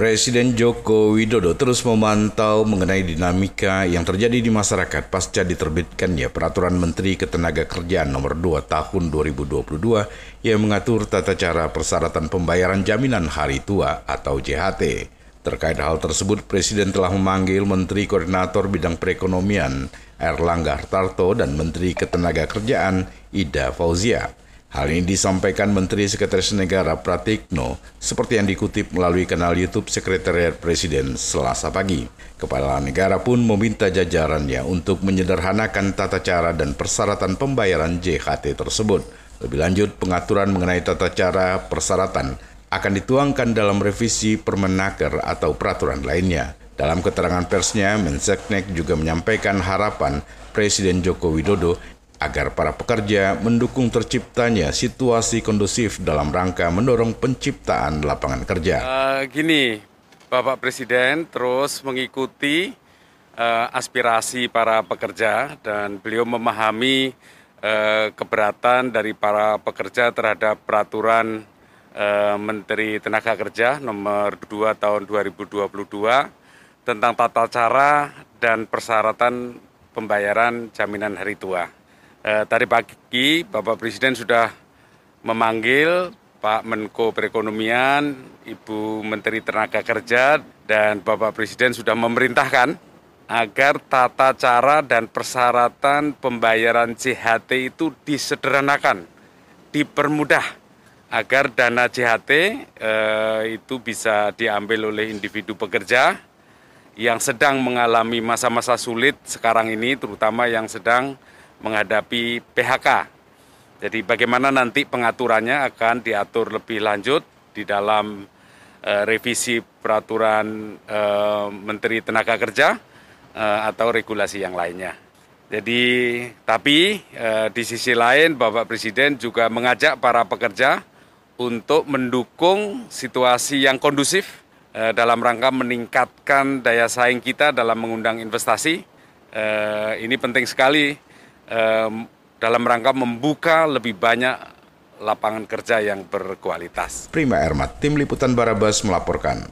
Presiden Joko Widodo terus memantau mengenai dinamika yang terjadi di masyarakat pasca diterbitkannya Peraturan Menteri Ketenagakerjaan Nomor 2 Tahun 2022 yang mengatur tata cara persyaratan pembayaran jaminan hari tua atau JHT. Terkait hal tersebut, Presiden telah memanggil Menteri Koordinator Bidang Perekonomian Erlangga Hartarto dan Menteri Ketenagakerjaan Ida Fauzia. Hal ini disampaikan Menteri Sekretaris Negara Pratikno seperti yang dikutip melalui kanal YouTube Sekretariat Presiden Selasa pagi. Kepala negara pun meminta jajarannya untuk menyederhanakan tata cara dan persyaratan pembayaran JHT tersebut. Lebih lanjut, pengaturan mengenai tata cara persyaratan akan dituangkan dalam revisi Permenaker atau peraturan lainnya. Dalam keterangan persnya, Menseknek juga menyampaikan harapan Presiden Joko Widodo agar para pekerja mendukung terciptanya situasi kondusif dalam rangka mendorong penciptaan lapangan kerja. Uh, gini, Bapak Presiden terus mengikuti uh, aspirasi para pekerja dan beliau memahami uh, keberatan dari para pekerja terhadap peraturan uh, Menteri Tenaga Kerja nomor 2 tahun 2022 tentang tata cara dan persyaratan pembayaran jaminan hari tua. Eh, tadi pagi Bapak Presiden sudah memanggil Pak Menko Perekonomian, Ibu Menteri Tenaga Kerja, dan Bapak Presiden sudah memerintahkan agar tata cara dan persyaratan pembayaran CHT itu disederhanakan, dipermudah agar dana CHT eh, itu bisa diambil oleh individu pekerja yang sedang mengalami masa-masa sulit sekarang ini, terutama yang sedang menghadapi PHK. Jadi bagaimana nanti pengaturannya akan diatur lebih lanjut di dalam uh, revisi peraturan uh, Menteri Tenaga Kerja uh, atau regulasi yang lainnya. Jadi tapi di sisi lain Bapak Presiden juga mengajak para pekerja untuk mendukung situasi yang kondusif dalam rangka meningkatkan daya saing kita dalam mengundang investasi. Ini penting sekali dalam rangka membuka lebih banyak lapangan kerja yang berkualitas. Prima Ermat, Tim Liputan Barabas melaporkan.